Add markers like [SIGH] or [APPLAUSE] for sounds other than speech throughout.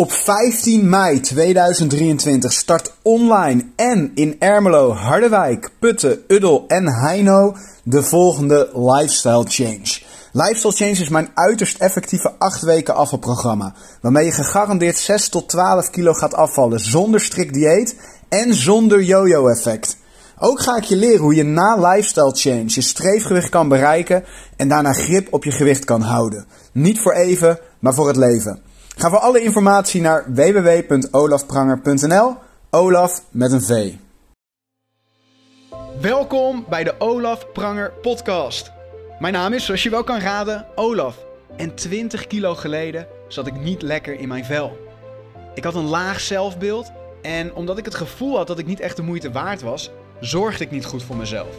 Op 15 mei 2023 start online en in Ermelo, Harderwijk, Putten, Uddel en Heino de volgende Lifestyle Change. Lifestyle Change is mijn uiterst effectieve 8 weken afvalprogramma. Waarmee je gegarandeerd 6 tot 12 kilo gaat afvallen zonder strikt dieet en zonder yo-yo effect. Ook ga ik je leren hoe je na lifestyle change je streefgewicht kan bereiken en daarna grip op je gewicht kan houden. Niet voor even, maar voor het leven. Ga voor alle informatie naar www.olafpranger.nl. Olaf met een V. Welkom bij de Olaf Pranger podcast. Mijn naam is, zoals je wel kan raden, Olaf. En 20 kilo geleden zat ik niet lekker in mijn vel. Ik had een laag zelfbeeld en omdat ik het gevoel had dat ik niet echt de moeite waard was, zorgde ik niet goed voor mezelf.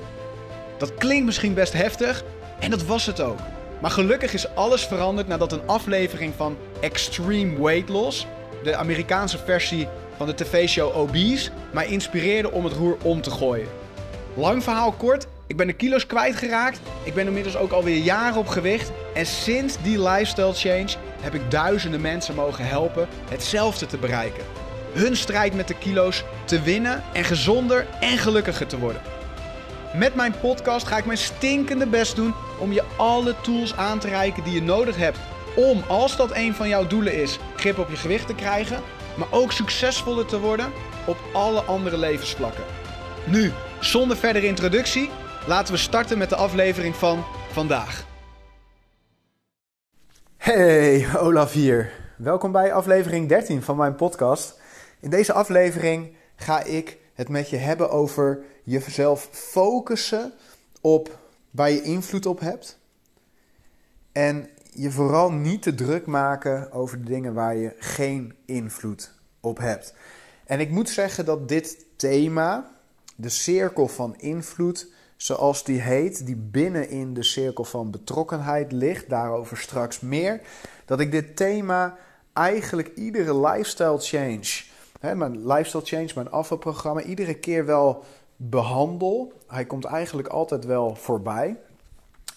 Dat klinkt misschien best heftig en dat was het ook. Maar gelukkig is alles veranderd nadat een aflevering van Extreme Weight Loss, de Amerikaanse versie van de tv-show Obese, mij inspireerde om het roer om te gooien. Lang verhaal kort, ik ben de kilo's kwijtgeraakt. Ik ben inmiddels ook alweer jaren op gewicht. En sinds die lifestyle change heb ik duizenden mensen mogen helpen hetzelfde te bereiken. Hun strijd met de kilo's te winnen en gezonder en gelukkiger te worden. Met mijn podcast ga ik mijn stinkende best doen om je alle tools aan te reiken die je nodig hebt om, als dat een van jouw doelen is, grip op je gewicht te krijgen, maar ook succesvoller te worden op alle andere levensvlakken. Nu, zonder verdere introductie, laten we starten met de aflevering van vandaag. Hey, Olaf hier. Welkom bij aflevering 13 van mijn podcast. In deze aflevering ga ik het met je hebben over jezelf focussen op waar je invloed op hebt. En je vooral niet te druk maken over de dingen waar je geen invloed op hebt. En ik moet zeggen dat dit thema, de cirkel van invloed, zoals die heet, die binnenin de cirkel van betrokkenheid ligt, daarover straks meer, dat ik dit thema eigenlijk iedere lifestyle change, hè, mijn lifestyle change, mijn afvalprogramma, iedere keer wel behandel. Hij komt eigenlijk altijd wel voorbij.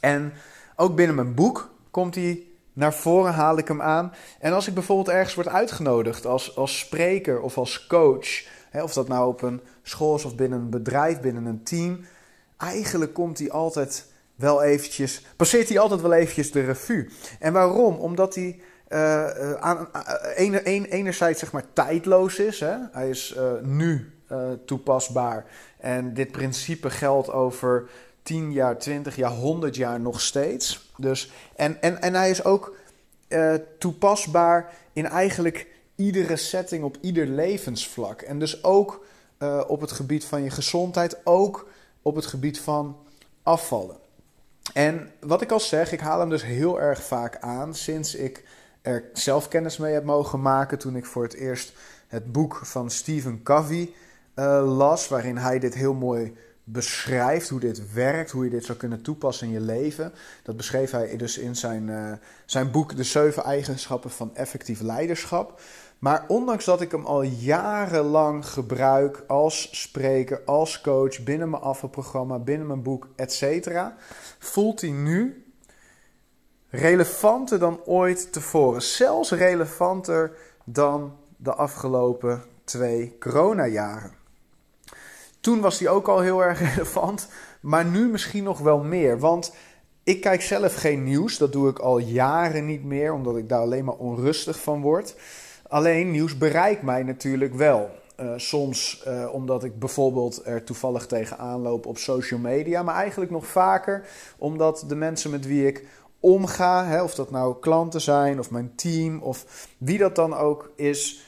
En ook binnen mijn boek komt hij naar voren, haal ik hem aan. En als ik bijvoorbeeld ergens word uitgenodigd als, als spreker of als coach, hè, of dat nou op een school is of binnen een bedrijf, binnen een team, eigenlijk komt hij altijd wel eventjes, passeert hij altijd wel eventjes de revue. En waarom? Omdat hij uh, aan, uh, enerzijds zeg maar tijdloos is. Hè? Hij is nu toepasbaar. En dit principe geldt over 10 jaar, 20 jaar, 100 jaar nog steeds. Dus, en, en, en hij is ook uh, toepasbaar in eigenlijk iedere setting, op ieder levensvlak. En dus ook uh, op het gebied van je gezondheid, ook op het gebied van afvallen. En wat ik al zeg, ik haal hem dus heel erg vaak aan sinds ik er zelf kennis mee heb mogen maken toen ik voor het eerst het boek van Stephen Covey las, waarin hij dit heel mooi beschrijft hoe dit werkt, hoe je dit zou kunnen toepassen in je leven. Dat beschreef hij dus in zijn, uh, zijn boek De Zeven Eigenschappen van Effectief Leiderschap. Maar ondanks dat ik hem al jarenlang gebruik als spreker, als coach, binnen mijn afvalprogramma, binnen mijn boek, etc., voelt hij nu relevanter dan ooit tevoren. Zelfs relevanter dan de afgelopen twee coronajaren. Toen was die ook al heel erg [LAUGHS] relevant, maar nu misschien nog wel meer. Want ik kijk zelf geen nieuws, dat doe ik al jaren niet meer, omdat ik daar alleen maar onrustig van word. Alleen nieuws bereikt mij natuurlijk wel. Uh, soms uh, omdat ik bijvoorbeeld er toevallig tegenaan loop op social media, maar eigenlijk nog vaker omdat de mensen met wie ik omga, hè, of dat nou klanten zijn of mijn team of wie dat dan ook is,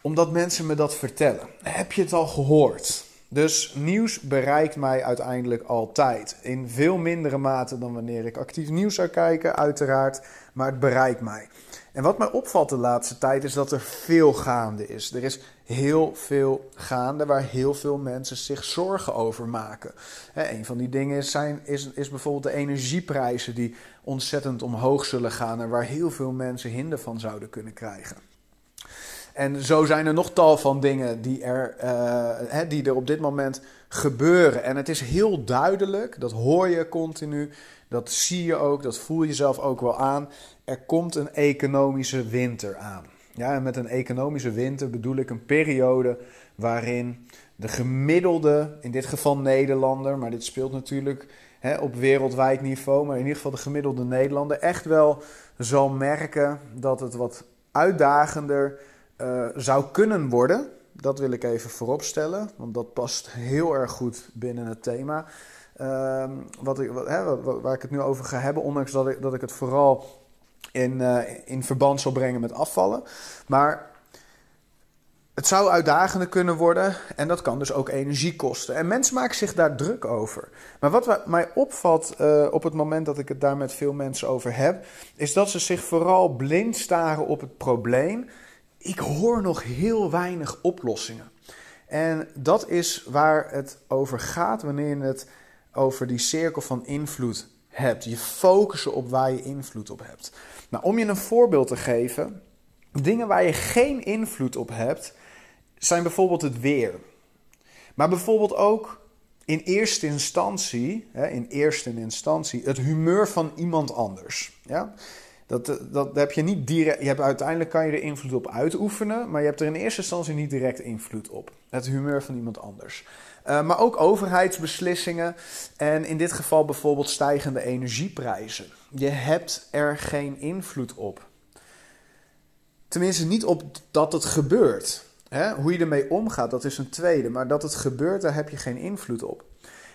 omdat mensen me dat vertellen. Heb je het al gehoord? Dus nieuws bereikt mij uiteindelijk altijd. In veel mindere mate dan wanneer ik actief nieuws zou kijken, uiteraard. Maar het bereikt mij. En wat mij opvalt de laatste tijd is dat er veel gaande is. Er is heel veel gaande waar heel veel mensen zich zorgen over maken. een van die dingen zijn, is, is bijvoorbeeld de energieprijzen die ontzettend omhoog zullen gaan en waar heel veel mensen hinder van zouden kunnen krijgen. En zo zijn er nog tal van dingen die er, uh, die er op dit moment gebeuren. En het is heel duidelijk, dat hoor je continu, dat zie je ook, dat voel je zelf ook wel aan. Er komt een economische winter aan. Ja, en met een economische winter bedoel ik een periode waarin de gemiddelde, in dit geval Nederlander, maar dit speelt natuurlijk op wereldwijd niveau, maar in ieder geval de gemiddelde Nederlander, echt wel zal merken dat het wat uitdagender uh, zou kunnen worden. Dat wil ik even vooropstellen, want dat past heel erg goed binnen het thema. Uh, wat ik, waar ik het nu over ga hebben, ondanks dat ik, dat ik het vooral in, uh, in verband zal brengen met afvallen. Maar het zou uitdagender kunnen worden en dat kan dus ook energie kosten. En mensen maken zich daar druk over. Maar wat mij opvalt uh, op het moment dat ik het daar met veel mensen over heb, is dat ze zich vooral blind staren op het probleem. Ik hoor nog heel weinig oplossingen. En dat is waar het over gaat wanneer je het over die cirkel van invloed hebt. Je focussen op waar je invloed op hebt. Nou, om je een voorbeeld te geven, dingen waar je geen invloed op hebt, zijn bijvoorbeeld het weer. Maar bijvoorbeeld ook in eerste instantie, in eerste instantie, het humeur van iemand anders. Ja? Dat, eh, dat heb je niet direct. Je hebt, uiteindelijk kan je er invloed op uitoefenen, maar je hebt er in eerste instantie niet direct invloed op. Het humeur van iemand anders. Uh, maar ook overheidsbeslissingen en in dit geval bijvoorbeeld stijgende energieprijzen. Je hebt er geen invloed op. Tenminste, niet op dat het gebeurt. Hè? Hoe je ermee omgaat, dat is een tweede. Maar dat het gebeurt, daar heb je geen invloed op.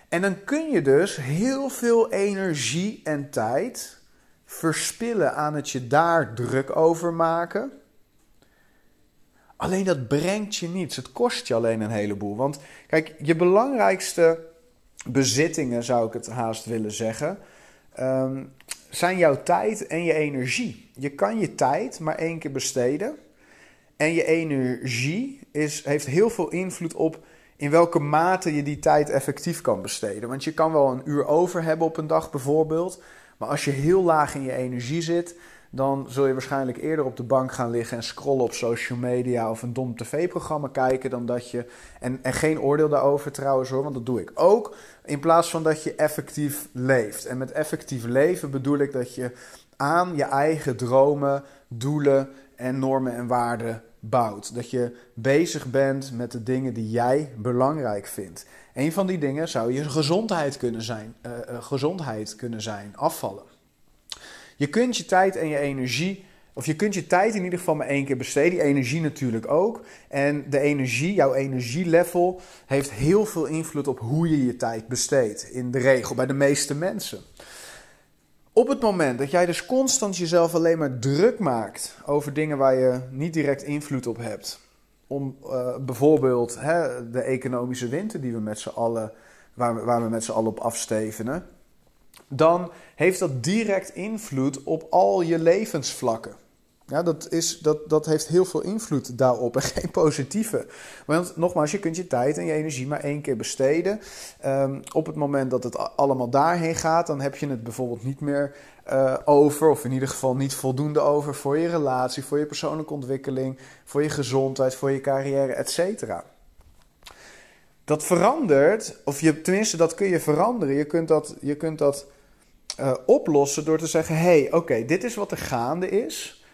En dan kun je dus heel veel energie en tijd verspillen aan het je daar druk over maken. Alleen dat brengt je niets. Het kost je alleen een heleboel. Want kijk, je belangrijkste bezittingen, zou ik het haast willen zeggen, ehm, zijn jouw tijd en je energie. Je kan je tijd maar één keer besteden. En je energie is, heeft heel veel invloed op in welke mate je die tijd effectief kan besteden. Want je kan wel een uur over hebben op een dag bijvoorbeeld. Maar als je heel laag in je energie zit, dan zul je waarschijnlijk eerder op de bank gaan liggen en scrollen op social media of een dom tv-programma kijken dan dat je. En, en geen oordeel daarover trouwens hoor, want dat doe ik ook. In plaats van dat je effectief leeft. En met effectief leven bedoel ik dat je aan je eigen dromen, doelen en normen en waarden bouwt. Dat je bezig bent met de dingen die jij belangrijk vindt. Een van die dingen zou je gezondheid kunnen zijn, uh, uh, gezondheid kunnen zijn afvallen. Je kunt je tijd en je energie, of je kunt je tijd in ieder geval maar één keer besteden. Die energie natuurlijk ook. En de energie, jouw energielevel, heeft heel veel invloed op hoe je je tijd besteedt. In de regel, bij de meeste mensen. Op het moment dat jij dus constant jezelf alleen maar druk maakt over dingen waar je niet direct invloed op hebt. Om uh, bijvoorbeeld hè, de economische winter die we met z'n allen, waar we, waar we met z'n allen op afstevenen dan heeft dat direct invloed op al je levensvlakken. Ja, dat, is, dat, dat heeft heel veel invloed daarop en [LAUGHS] geen positieve. Want nogmaals, je kunt je tijd en je energie maar één keer besteden. Um, op het moment dat het allemaal daarheen gaat, dan heb je het bijvoorbeeld niet meer uh, over, of in ieder geval niet voldoende over voor je relatie, voor je persoonlijke ontwikkeling, voor je gezondheid, voor je carrière, etc. Dat verandert, of je, tenminste, dat kun je veranderen. Je kunt dat, je kunt dat uh, oplossen door te zeggen: hé, hey, oké, dit is wat er gaande is,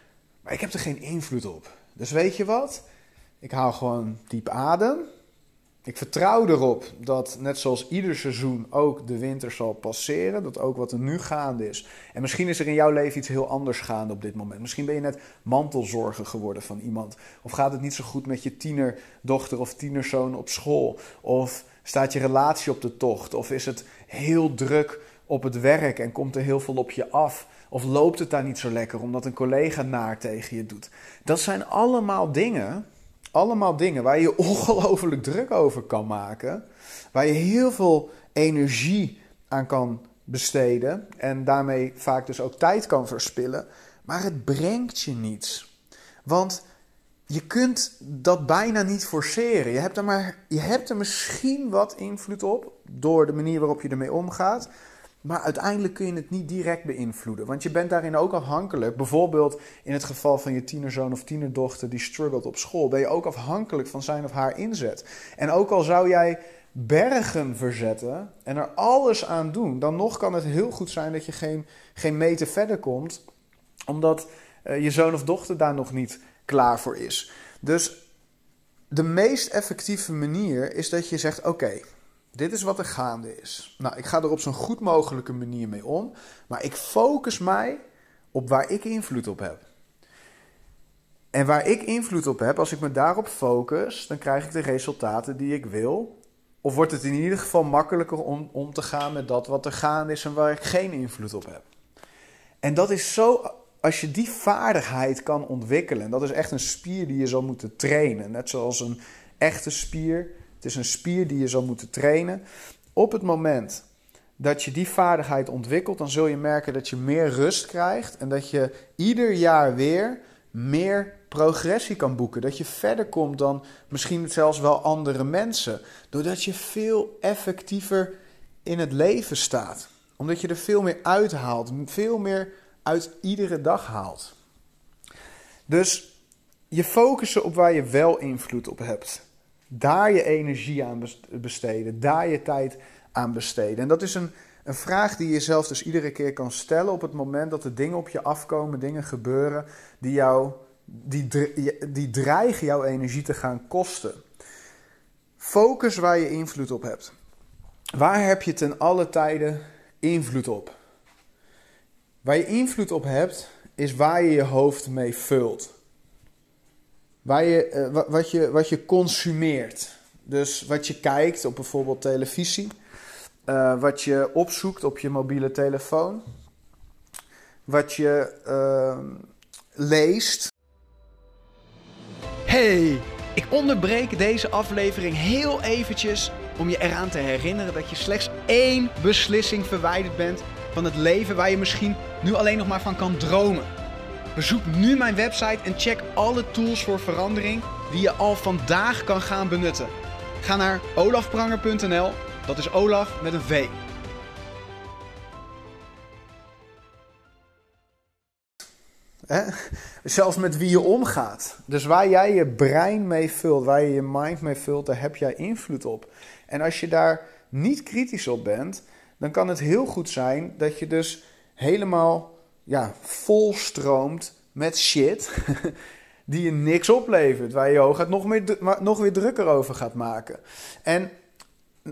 maar ik heb er geen invloed op. Dus weet je wat? Ik haal gewoon diep adem. Ik vertrouw erop dat, net zoals ieder seizoen, ook de winter zal passeren. Dat ook wat er nu gaande is. En misschien is er in jouw leven iets heel anders gaande op dit moment. Misschien ben je net mantelzorger geworden van iemand. Of gaat het niet zo goed met je tienerdochter of tienerzoon op school. Of staat je relatie op de tocht. Of is het heel druk op het werk en komt er heel veel op je af? Of loopt het daar niet zo lekker omdat een collega naar tegen je doet? Dat zijn allemaal dingen, allemaal dingen waar je [LAUGHS] ongelooflijk druk over kan maken. Waar je heel veel energie aan kan besteden en daarmee vaak dus ook tijd kan verspillen. Maar het brengt je niets. Want je kunt dat bijna niet forceren. Je hebt, er maar, je hebt er misschien wat invloed op door de manier waarop je ermee omgaat. Maar uiteindelijk kun je het niet direct beïnvloeden. Want je bent daarin ook afhankelijk. Bijvoorbeeld in het geval van je tienerzoon of tienerdochter die struggelt op school. Ben je ook afhankelijk van zijn of haar inzet. En ook al zou jij bergen verzetten en er alles aan doen. Dan nog kan het heel goed zijn dat je geen, geen meter verder komt. Omdat uh, je zoon of dochter daar nog niet klaar voor is. Dus de meest effectieve manier is dat je zegt: Oké, dit is wat er gaande is. Nou, ik ga er op zo'n goed mogelijke manier mee om, maar ik focus mij op waar ik invloed op heb. En waar ik invloed op heb, als ik me daarop focus, dan krijg ik de resultaten die ik wil. Of wordt het in ieder geval makkelijker om, om te gaan met dat wat er gaande is en waar ik geen invloed op heb. En dat is zo, als je die vaardigheid kan ontwikkelen, dat is echt een spier die je zal moeten trainen. Net zoals een echte spier. Het is een spier die je zal moeten trainen. Op het moment dat je die vaardigheid ontwikkelt, dan zul je merken dat je meer rust krijgt en dat je ieder jaar weer meer progressie kan boeken. Dat je verder komt dan misschien zelfs wel andere mensen. Doordat je veel effectiever in het leven staat. Omdat je er veel meer uithaalt. Veel meer uit iedere dag haalt. Dus je focussen op waar je wel invloed op hebt. Daar je energie aan besteden. Daar je tijd aan besteden. En dat is een, een vraag die je zelf dus iedere keer kan stellen op het moment dat er dingen op je afkomen, dingen gebeuren die jou die, die dreigen jouw energie te gaan kosten. Focus waar je invloed op hebt. Waar heb je ten alle tijden invloed op? Waar je invloed op hebt, is waar je je hoofd mee vult. Waar je, uh, wat, je, wat je consumeert. Dus wat je kijkt op bijvoorbeeld televisie. Uh, wat je opzoekt op je mobiele telefoon. Wat je uh, leest. Hey, ik onderbreek deze aflevering heel eventjes om je eraan te herinneren dat je slechts één beslissing verwijderd bent van het leven waar je misschien nu alleen nog maar van kan dromen. Bezoek nu mijn website en check alle tools voor verandering die je al vandaag kan gaan benutten. Ga naar olafpranger.nl, dat is Olaf met een V. Zelfs met wie je omgaat. Dus waar jij je brein mee vult, waar je je mind mee vult, daar heb jij invloed op. En als je daar niet kritisch op bent, dan kan het heel goed zijn dat je dus helemaal ja, volstroomt met shit [LAUGHS] die je niks oplevert. Waar je je nog, meer, nog weer drukker over gaat maken. En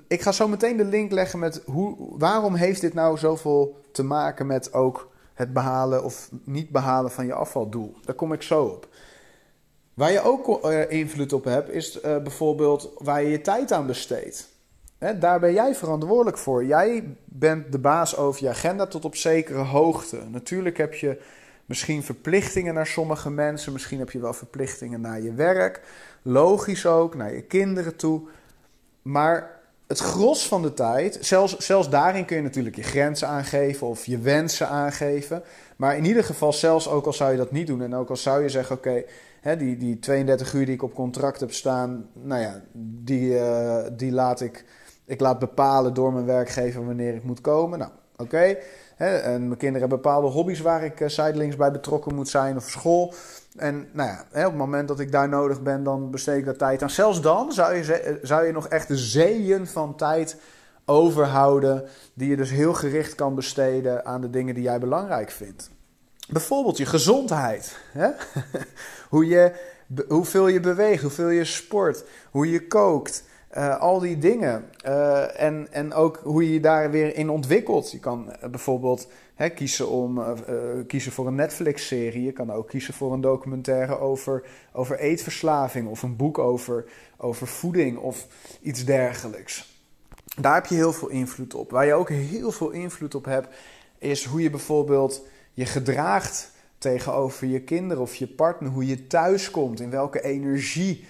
ik ga zo meteen de link leggen met hoe, waarom heeft dit nou zoveel te maken met ook het behalen of niet behalen van je afvaldoel. Daar kom ik zo op. Waar je ook uh, invloed op hebt, is uh, bijvoorbeeld waar je je tijd aan besteedt. Hè, daar ben jij verantwoordelijk voor. Jij bent de baas over je agenda tot op zekere hoogte. Natuurlijk heb je misschien verplichtingen naar sommige mensen. Misschien heb je wel verplichtingen naar je werk. Logisch ook, naar je kinderen toe. Maar het gros van de tijd, zelfs, zelfs daarin kun je natuurlijk je grenzen aangeven of je wensen aangeven. Maar in ieder geval, zelfs ook al zou je dat niet doen en ook al zou je zeggen: oké, die, die 32 uur die ik op contract heb staan, nou ja, die, uh, die laat ik, ik laat bepalen door mijn werkgever wanneer ik moet komen. Nou, oké. En mijn kinderen hebben bepaalde hobby's waar ik uh, zijdelings bij betrokken moet zijn of school. En nou ja, op het moment dat ik daar nodig ben, dan besteed ik daar tijd aan. Zelfs dan zou je, zou je nog echt de zeeën van tijd overhouden. Die je dus heel gericht kan besteden aan de dingen die jij belangrijk vindt. Bijvoorbeeld je gezondheid. Hè? [LAUGHS] hoe je, hoeveel je beweegt, hoeveel je sport, hoe je kookt. Uh, al die dingen. Uh, en, en ook hoe je je daar weer in ontwikkelt. Je kan uh, bijvoorbeeld hè, kiezen, om, kiezen voor een Netflix-serie. Je kan ook kiezen voor een documentaire over, over eetverslaving. Of een boek over, over voeding of iets dergelijks. Daar heb je heel veel invloed op. Waar je ook heel veel invloed op hebt, is hoe je bijvoorbeeld je gedraagt tegenover je kinderen of je partner. Hoe je thuis komt, in welke energie,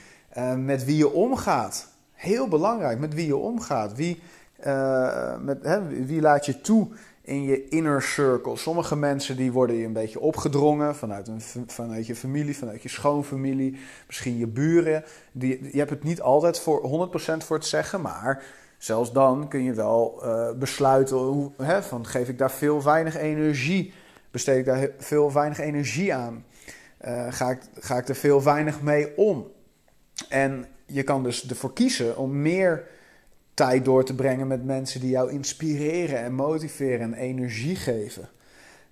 met wie je omgaat. Heel belangrijk met wie je omgaat. Wie, uh, met, hè, wie laat je toe in je inner circle. Sommige mensen die worden je een beetje opgedrongen vanuit, een, vanuit je familie, vanuit je schoonfamilie, misschien je buren. Die, je hebt het niet altijd voor 100% voor het zeggen, maar zelfs dan kun je wel uh, besluiten hoe, hè, van geef ik daar veel weinig energie, besteed ik daar veel weinig energie aan, uh, ga, ik, ga ik er veel weinig mee om. En je kan dus ervoor kiezen om meer tijd door te brengen met mensen die jou inspireren en motiveren en energie geven.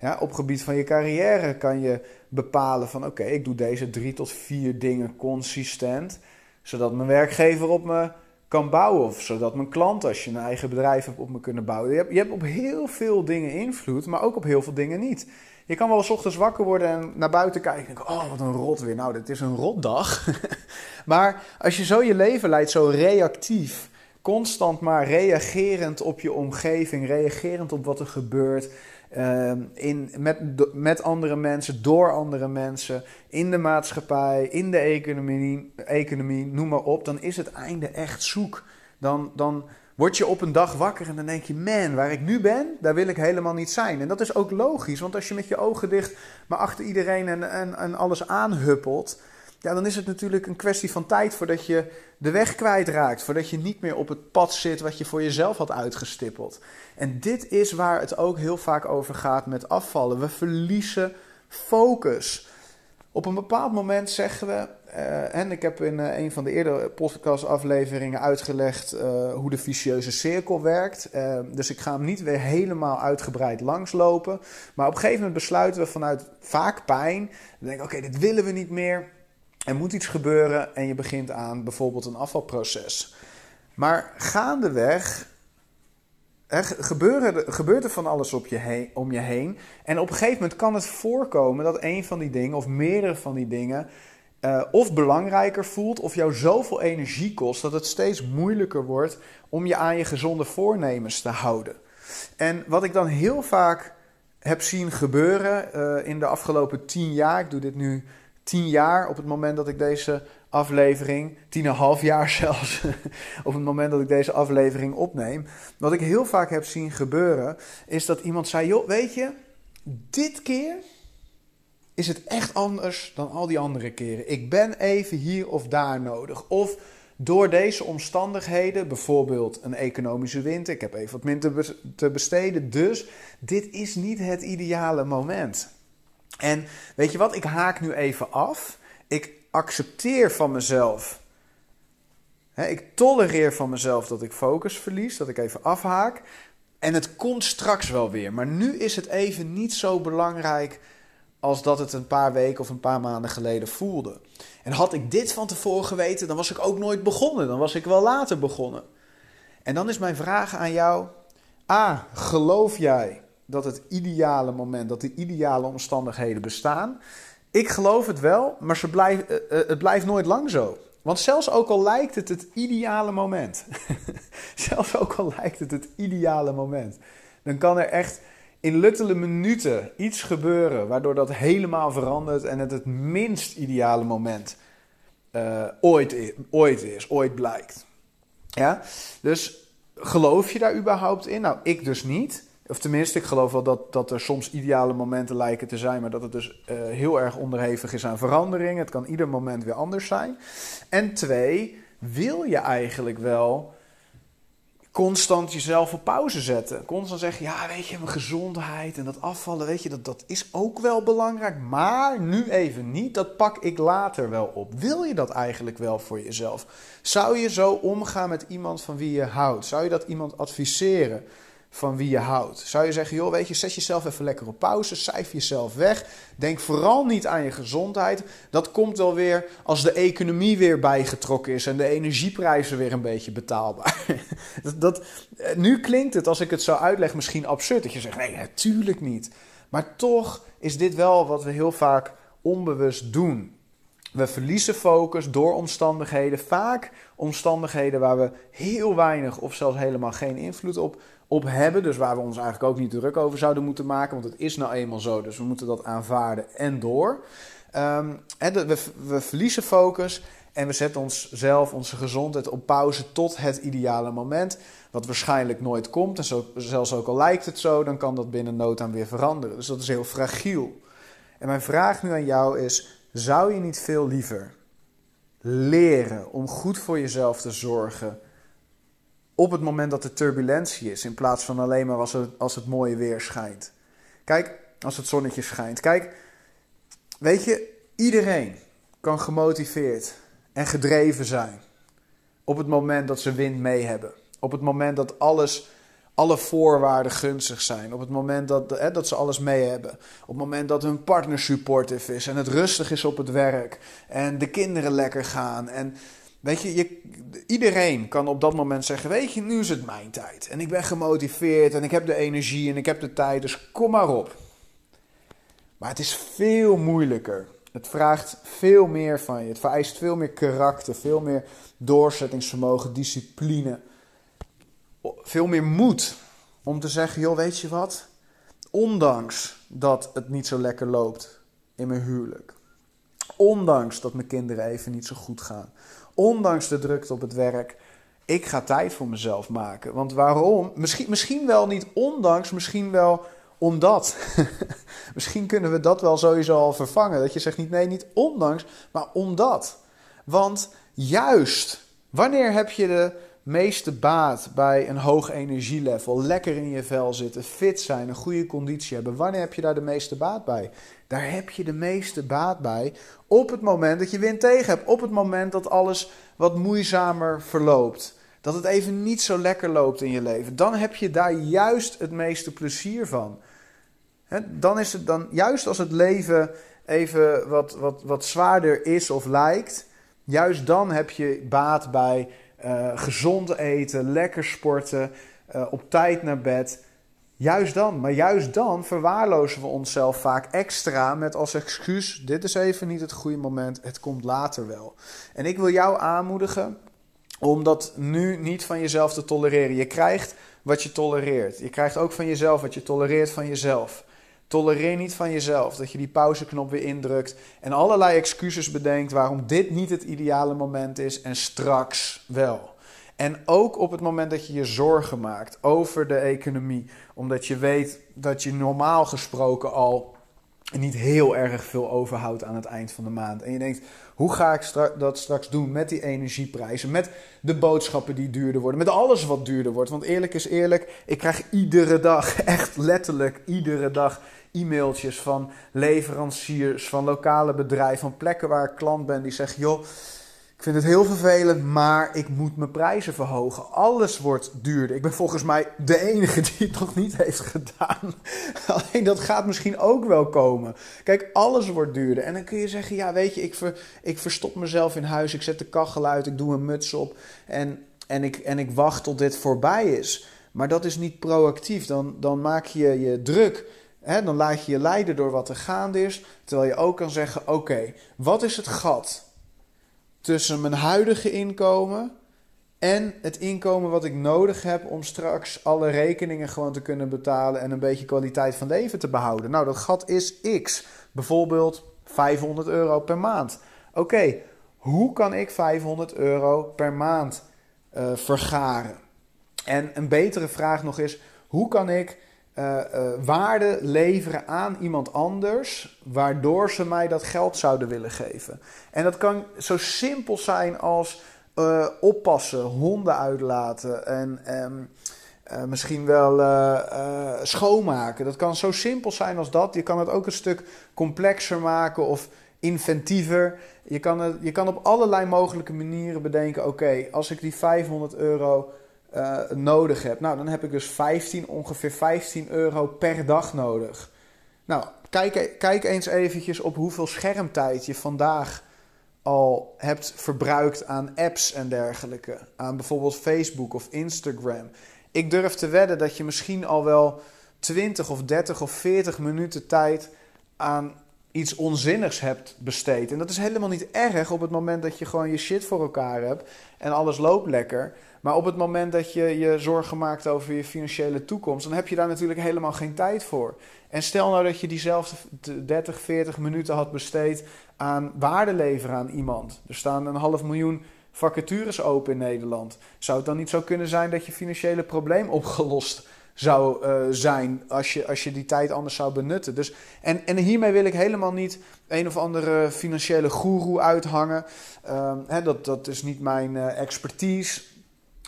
Ja, op gebied van je carrière kan je bepalen van oké, ik doe deze drie tot vier dingen consistent, zodat mijn werkgever op me kan bouwen of zodat mijn klanten, als je een eigen bedrijf hebt, op me kunnen bouwen. Je hebt op heel veel dingen invloed, maar ook op heel veel dingen niet. Je kan wel ochtends wakker worden en naar buiten kijken en oh wat een rot weer. Nou, dit is een rotdag. [LAUGHS] maar als je zo je leven leidt, zo reactief, constant maar reagerend op je omgeving, reagerend op wat er gebeurt, Ehm, in, met, met andere mensen, door andere mensen, in de maatschappij, in de economie, economie, noem maar op, dan is het einde echt zoek. Dan, dan word je op een dag wakker en dan denk je, man, waar ik nu ben, daar wil ik helemaal niet zijn. En dat is ook logisch, want als je met je ogen dicht maar achter iedereen en, en, en alles aanhuppelt, ja, dan is het natuurlijk een kwestie van tijd voordat je de weg kwijtraakt. Voordat je niet meer op het pad zit wat je voor jezelf had uitgestippeld. En dit is waar het ook heel vaak over gaat met afvallen. We verliezen focus. Op een bepaald moment zeggen we, uh, en ik heb in uh, een van de eerdere podcastafleveringen uitgelegd uh, hoe de vicieuze cirkel werkt. dus ik ga hem niet weer helemaal uitgebreid langslopen. Maar op een gegeven moment besluiten we vanuit vaak pijn. Dan denken oké, dit willen we niet meer. Er moet iets gebeuren en je begint aan bijvoorbeeld een afvalproces. Maar gaandeweg gebeuren, gebeurt er van alles op je heen, om je heen. En op een gegeven moment kan het voorkomen dat een van die dingen of meerdere van die dingen uh, of belangrijker voelt of jou zoveel energie kost dat het steeds moeilijker wordt om je aan je gezonde voornemens te houden. En wat ik dan heel vaak heb zien gebeuren uh, in de afgelopen tien jaar, ik doe dit nu tien jaar op het moment dat ik deze aflevering, tien en half jaar [LAUGHS] zelfs, op het moment dat ik deze aflevering opneem. Wat ik heel vaak heb zien gebeuren, is dat iemand zei: Joh, weet je, dit keer is het echt anders dan al die andere keren. Ik ben even hier of daar nodig. Of door deze omstandigheden, bijvoorbeeld een economische winter, ik heb even wat minder te besteden, dus dit is niet het ideale moment. En weet je wat, ik haak nu even af. Ik accepteer van mezelf. ik tolereer van mezelf dat ik focus verlies, dat ik even afhaak. En het komt straks wel weer. Maar nu is het even niet zo belangrijk als dat het een paar weken of een paar maanden geleden voelde. En had ik dit van tevoren geweten, dan was ik ook nooit begonnen. Dan was ik wel later begonnen. En dan is mijn vraag aan jou: A, geloof jij dat het ideale moment, dat de ideale omstandigheden bestaan? Ik geloof het wel, maar ze blijf, uh, het blijft nooit lang zo. Want zelfs ook al lijkt het het ideale moment, [LAUGHS] zelfs ook al lijkt het het ideale moment, dan kan er echt in luttele minuten iets gebeuren waardoor dat helemaal verandert en het het minst ideale moment uh, ooit, is, ooit is, ooit blijkt. Ja? Dus geloof je daar überhaupt in? Nou, ik dus niet. Of tenminste, ik geloof wel dat, dat er soms ideale momenten lijken te zijn, maar dat het dus uh, heel erg onderhevig is aan verandering. Het kan ieder moment weer anders zijn. En twee, wil je eigenlijk wel constant jezelf op pauze zetten. Constant zeggen, ja weet je, mijn gezondheid en dat afvallen, weet je, dat, dat is ook wel belangrijk. Maar nu even niet, dat pak ik later wel op. Wil je dat eigenlijk wel voor jezelf? Zou je zo omgaan met iemand van wie je houdt? Zou je dat iemand adviseren? Van wie je houdt. Zou je zeggen, joh, weet je, zet jezelf even lekker op pauze, cijf jezelf weg. Denk vooral niet aan je gezondheid. Dat komt wel weer als de economie weer bijgetrokken is en de energieprijzen weer een beetje betaalbaar. [LAUGHS] dat, dat, eh, nu klinkt het, als ik het zo uitleg, misschien absurd. Dat je zegt, nee, natuurlijk niet. Maar toch is dit wel wat we heel vaak onbewust doen. We verliezen focus door omstandigheden, vaak omstandigheden waar we heel weinig of zelfs helemaal geen invloed op op hebben. Dus waar we ons eigenlijk ook niet druk over zouden moeten maken. Want het is nou eenmaal zo. Dus we moeten dat aanvaarden en door. Um, we, we verliezen focus. En we zetten onszelf, onze gezondheid op pauze tot het ideale moment. Wat waarschijnlijk nooit komt. En zo, zelfs ook al lijkt het zo, dan kan dat binnen nood aan weer veranderen. Dus dat is heel fragiel. En mijn vraag nu aan jou is: zou je niet veel liever leren om goed voor jezelf te zorgen op het moment dat er turbulentie is, in plaats van alleen maar als het, als het mooie weer schijnt. Kijk, als het zonnetje schijnt. Kijk, weet je, iedereen kan gemotiveerd en gedreven zijn op het moment dat ze wind mee hebben. Op het moment dat alles alle voorwaarden gunstig zijn. Op het moment dat, hè, dat ze alles mee hebben. Op het moment dat hun partner supportive is en het rustig is op het werk. En de kinderen lekker gaan. En weet je, je, iedereen kan op dat moment zeggen: Weet je, nu is het mijn tijd. En ik ben gemotiveerd en ik heb de energie en ik heb de tijd, dus kom maar op. Maar het is veel moeilijker. Het vraagt veel meer van je. Het vereist veel meer karakter, veel meer doorzettingsvermogen, discipline veel meer moed om te zeggen: joh, weet je wat? Ondanks dat het niet zo lekker loopt in mijn huwelijk. Ondanks dat mijn kinderen even niet zo goed gaan. Ondanks de drukte op het werk. Ik ga tijd voor mezelf maken. Want waarom? Misschien, misschien wel niet ondanks, misschien wel omdat. [LAUGHS] misschien kunnen we dat wel sowieso al vervangen. Dat je zegt niet nee, niet ondanks, maar omdat. Want juist, wanneer heb je de meeste baat bij een hoog energielevel, lekker in je vel zitten, fit zijn, een goede conditie hebben? Wanneer heb je daar de meeste baat bij? Daar heb je de meeste baat bij op het moment dat je wind tegen hebt, op het moment dat alles wat moeizamer verloopt. Dat het even niet zo lekker loopt in je leven. Dan heb je daar juist het meeste plezier van. dan is het dan, juist als het leven even wat, wat, wat zwaarder is of lijkt, juist dan heb je baat bij uh, gezond eten, lekker sporten, uh, op tijd naar bed. Juist dan, maar juist dan verwaarlozen we onszelf vaak extra met als excuus: dit is even niet het goede moment, het komt later wel. En ik wil jou aanmoedigen om dat nu niet van jezelf te tolereren. Je krijgt wat je tolereert. Je krijgt ook van jezelf wat je tolereert van jezelf. Tolereer niet van jezelf dat je die pauzeknop weer indrukt en allerlei excuses bedenkt waarom dit niet het ideale moment is en straks wel. En ook op het moment dat je je zorgen maakt over de economie, omdat je weet dat je normaal gesproken al niet heel erg veel overhoudt aan het eind van de maand. En je denkt, hoe ga ik dat straks doen met die energieprijzen, met de boodschappen die duurder worden, met alles wat duurder wordt. Want eerlijk is eerlijk, ik krijg iedere dag, [LAUGHS] echt letterlijk iedere dag e-mailtjes van leveranciers, van lokale bedrijven, van plekken waar ik klant ben die zeggen: joh, ik vind het heel vervelend, maar ik moet mijn prijzen verhogen. Alles wordt duurder. Ik ben volgens mij de enige die het nog niet heeft gedaan. [LAUGHS] Alleen dat gaat misschien ook wel komen. Kijk, alles wordt duurder. En dan kun je zeggen: ja, weet je, ik, ik verstop mezelf in huis, ik zet de kachel uit, ik doe een muts op en, en, ik, en ik wacht tot dit voorbij is. Maar dat is niet proactief. Dan, dan maak je je druk dan laat je je leiden door wat er gaande is. Terwijl je ook kan zeggen: oké, wat is het gat tussen mijn huidige inkomen en het inkomen wat ik nodig heb om straks alle rekeningen gewoon te kunnen betalen en een beetje kwaliteit van leven te behouden? Nou, dat gat is X. Bijvoorbeeld 500 euro per maand. Oké, hoe kan ik 500 euro per maand uh, vergaren? En een betere vraag nog is: hoe kan ik uh, waarde leveren aan iemand anders, waardoor ze mij dat geld zouden willen geven. En dat kan zo simpel zijn als uh, oppassen, honden uitlaten en um, misschien wel schoonmaken. Dat kan zo simpel zijn als dat. Je kan het ook een stuk complexer maken of inventiever. Je kan, je kan op allerlei mogelijke manieren bedenken: oké, als ik die 500 euro uh, nodig heb. Nou, dan heb ik dus 15, ongeveer 15 euro per dag nodig. Nou, kijk, kijk eens eventjes op hoeveel schermtijd je vandaag al hebt verbruikt aan apps en dergelijke. Aan bijvoorbeeld Facebook of Instagram. Ik durf te wedden dat je misschien al wel 20 of 30 of 40 minuten tijd aan iets onzinnigs hebt besteed. En dat is helemaal niet erg op het moment dat je gewoon je shit voor elkaar hebt en alles loopt lekker. Maar op het moment dat je je zorgen maakt over je financiële toekomst, dan heb je daar natuurlijk helemaal geen tijd voor. En stel nou dat je diezelfde 30, 40 minuten had besteed aan waarde leveren aan iemand. Er staan een half miljoen vacatures open in Nederland. Zou het dan niet zo kunnen zijn dat je financiële probleem opgelost zou uh, zijn als je, als je die tijd anders zou benutten. Dus, en, en hiermee wil ik helemaal niet een of andere financiële goeroe uithangen. Uh, hè, dat, dat is niet mijn uh, expertise.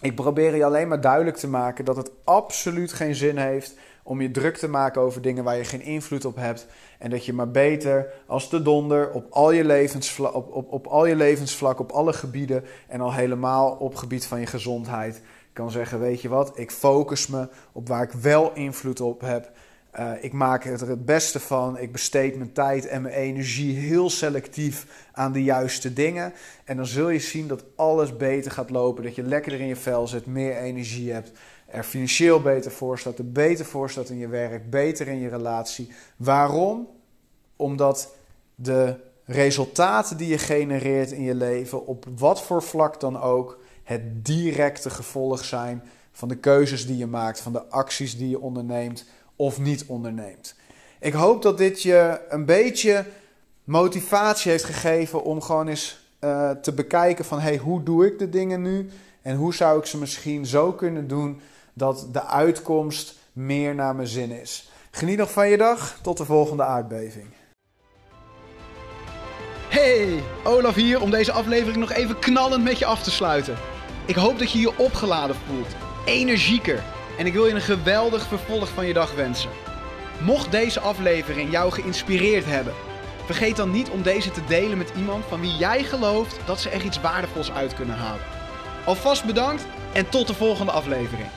Ik probeer je alleen maar duidelijk te maken dat het absoluut geen zin heeft om je druk te maken over dingen waar je geen invloed op hebt. En dat je maar beter als de donder op al je levensvlak, op, op, op al je levensvlak, op alle gebieden en al helemaal op gebied van je gezondheid kan zeggen, weet je wat, ik focus me op waar ik wel invloed op heb. Uh, ik maak er het beste van. Ik besteed mijn tijd en mijn energie heel selectief aan de juiste dingen. En dan zul je zien dat alles beter gaat lopen. Dat je lekkerder in je vel zit, meer energie hebt. Er financieel beter voor staat, er beter voor staat in je werk, beter in je relatie. Waarom? Omdat de resultaten die je genereert in je leven, op wat voor vlak dan ook, het directe gevolg zijn van de keuzes die je maakt, van de acties die je onderneemt of niet onderneemt. Ik hoop dat dit je een beetje motivatie heeft gegeven om gewoon eens uh, te bekijken van hey, hoe doe ik de dingen nu en hoe zou ik ze misschien zo kunnen doen dat de uitkomst meer naar mijn zin is. Geniet nog van je dag. Tot de volgende aardbeving. Hey, Olaf hier om deze aflevering nog even knallend met je af te sluiten. Ik hoop dat je je opgeladen voelt, energieker en ik wil je een geweldig vervolg van je dag wensen. Mocht deze aflevering jou geïnspireerd hebben, vergeet dan niet om deze te delen met iemand van wie jij gelooft dat ze er iets waardevols uit kunnen halen. Alvast bedankt en tot de volgende aflevering.